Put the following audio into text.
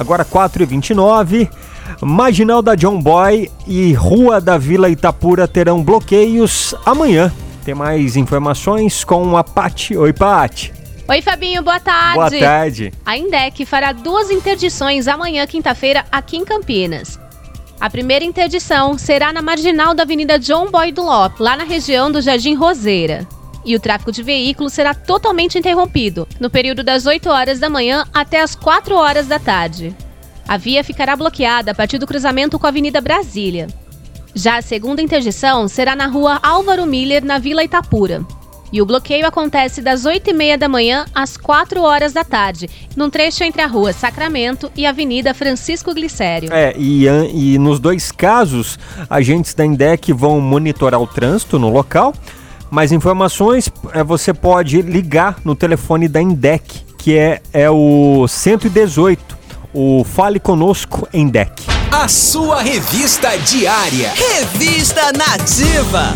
Agora 4h29. Marginal da John Boy e Rua da Vila Itapura terão bloqueios amanhã. Tem mais informações com a Pati. Oi, Pati. Oi, Fabinho, boa tarde. Boa tarde. A Indec fará duas interdições amanhã, quinta-feira, aqui em Campinas. A primeira interdição será na marginal da Avenida John Boy do Lop, lá na região do Jardim Roseira. E o tráfego de veículos será totalmente interrompido, no período das 8 horas da manhã até as 4 horas da tarde. A via ficará bloqueada a partir do cruzamento com a Avenida Brasília. Já a segunda interdição será na rua Álvaro Miller, na Vila Itapura. E o bloqueio acontece das 8h30 da manhã às 4 horas da tarde, num trecho entre a rua Sacramento e a Avenida Francisco Glicério. É, e, e nos dois casos, agentes da INDEC vão monitorar o trânsito no local. Mais informações é, você pode ligar no telefone da INDEC, que é, é o 118, o Fale Conosco INDEC. A sua revista diária. Revista Nativa.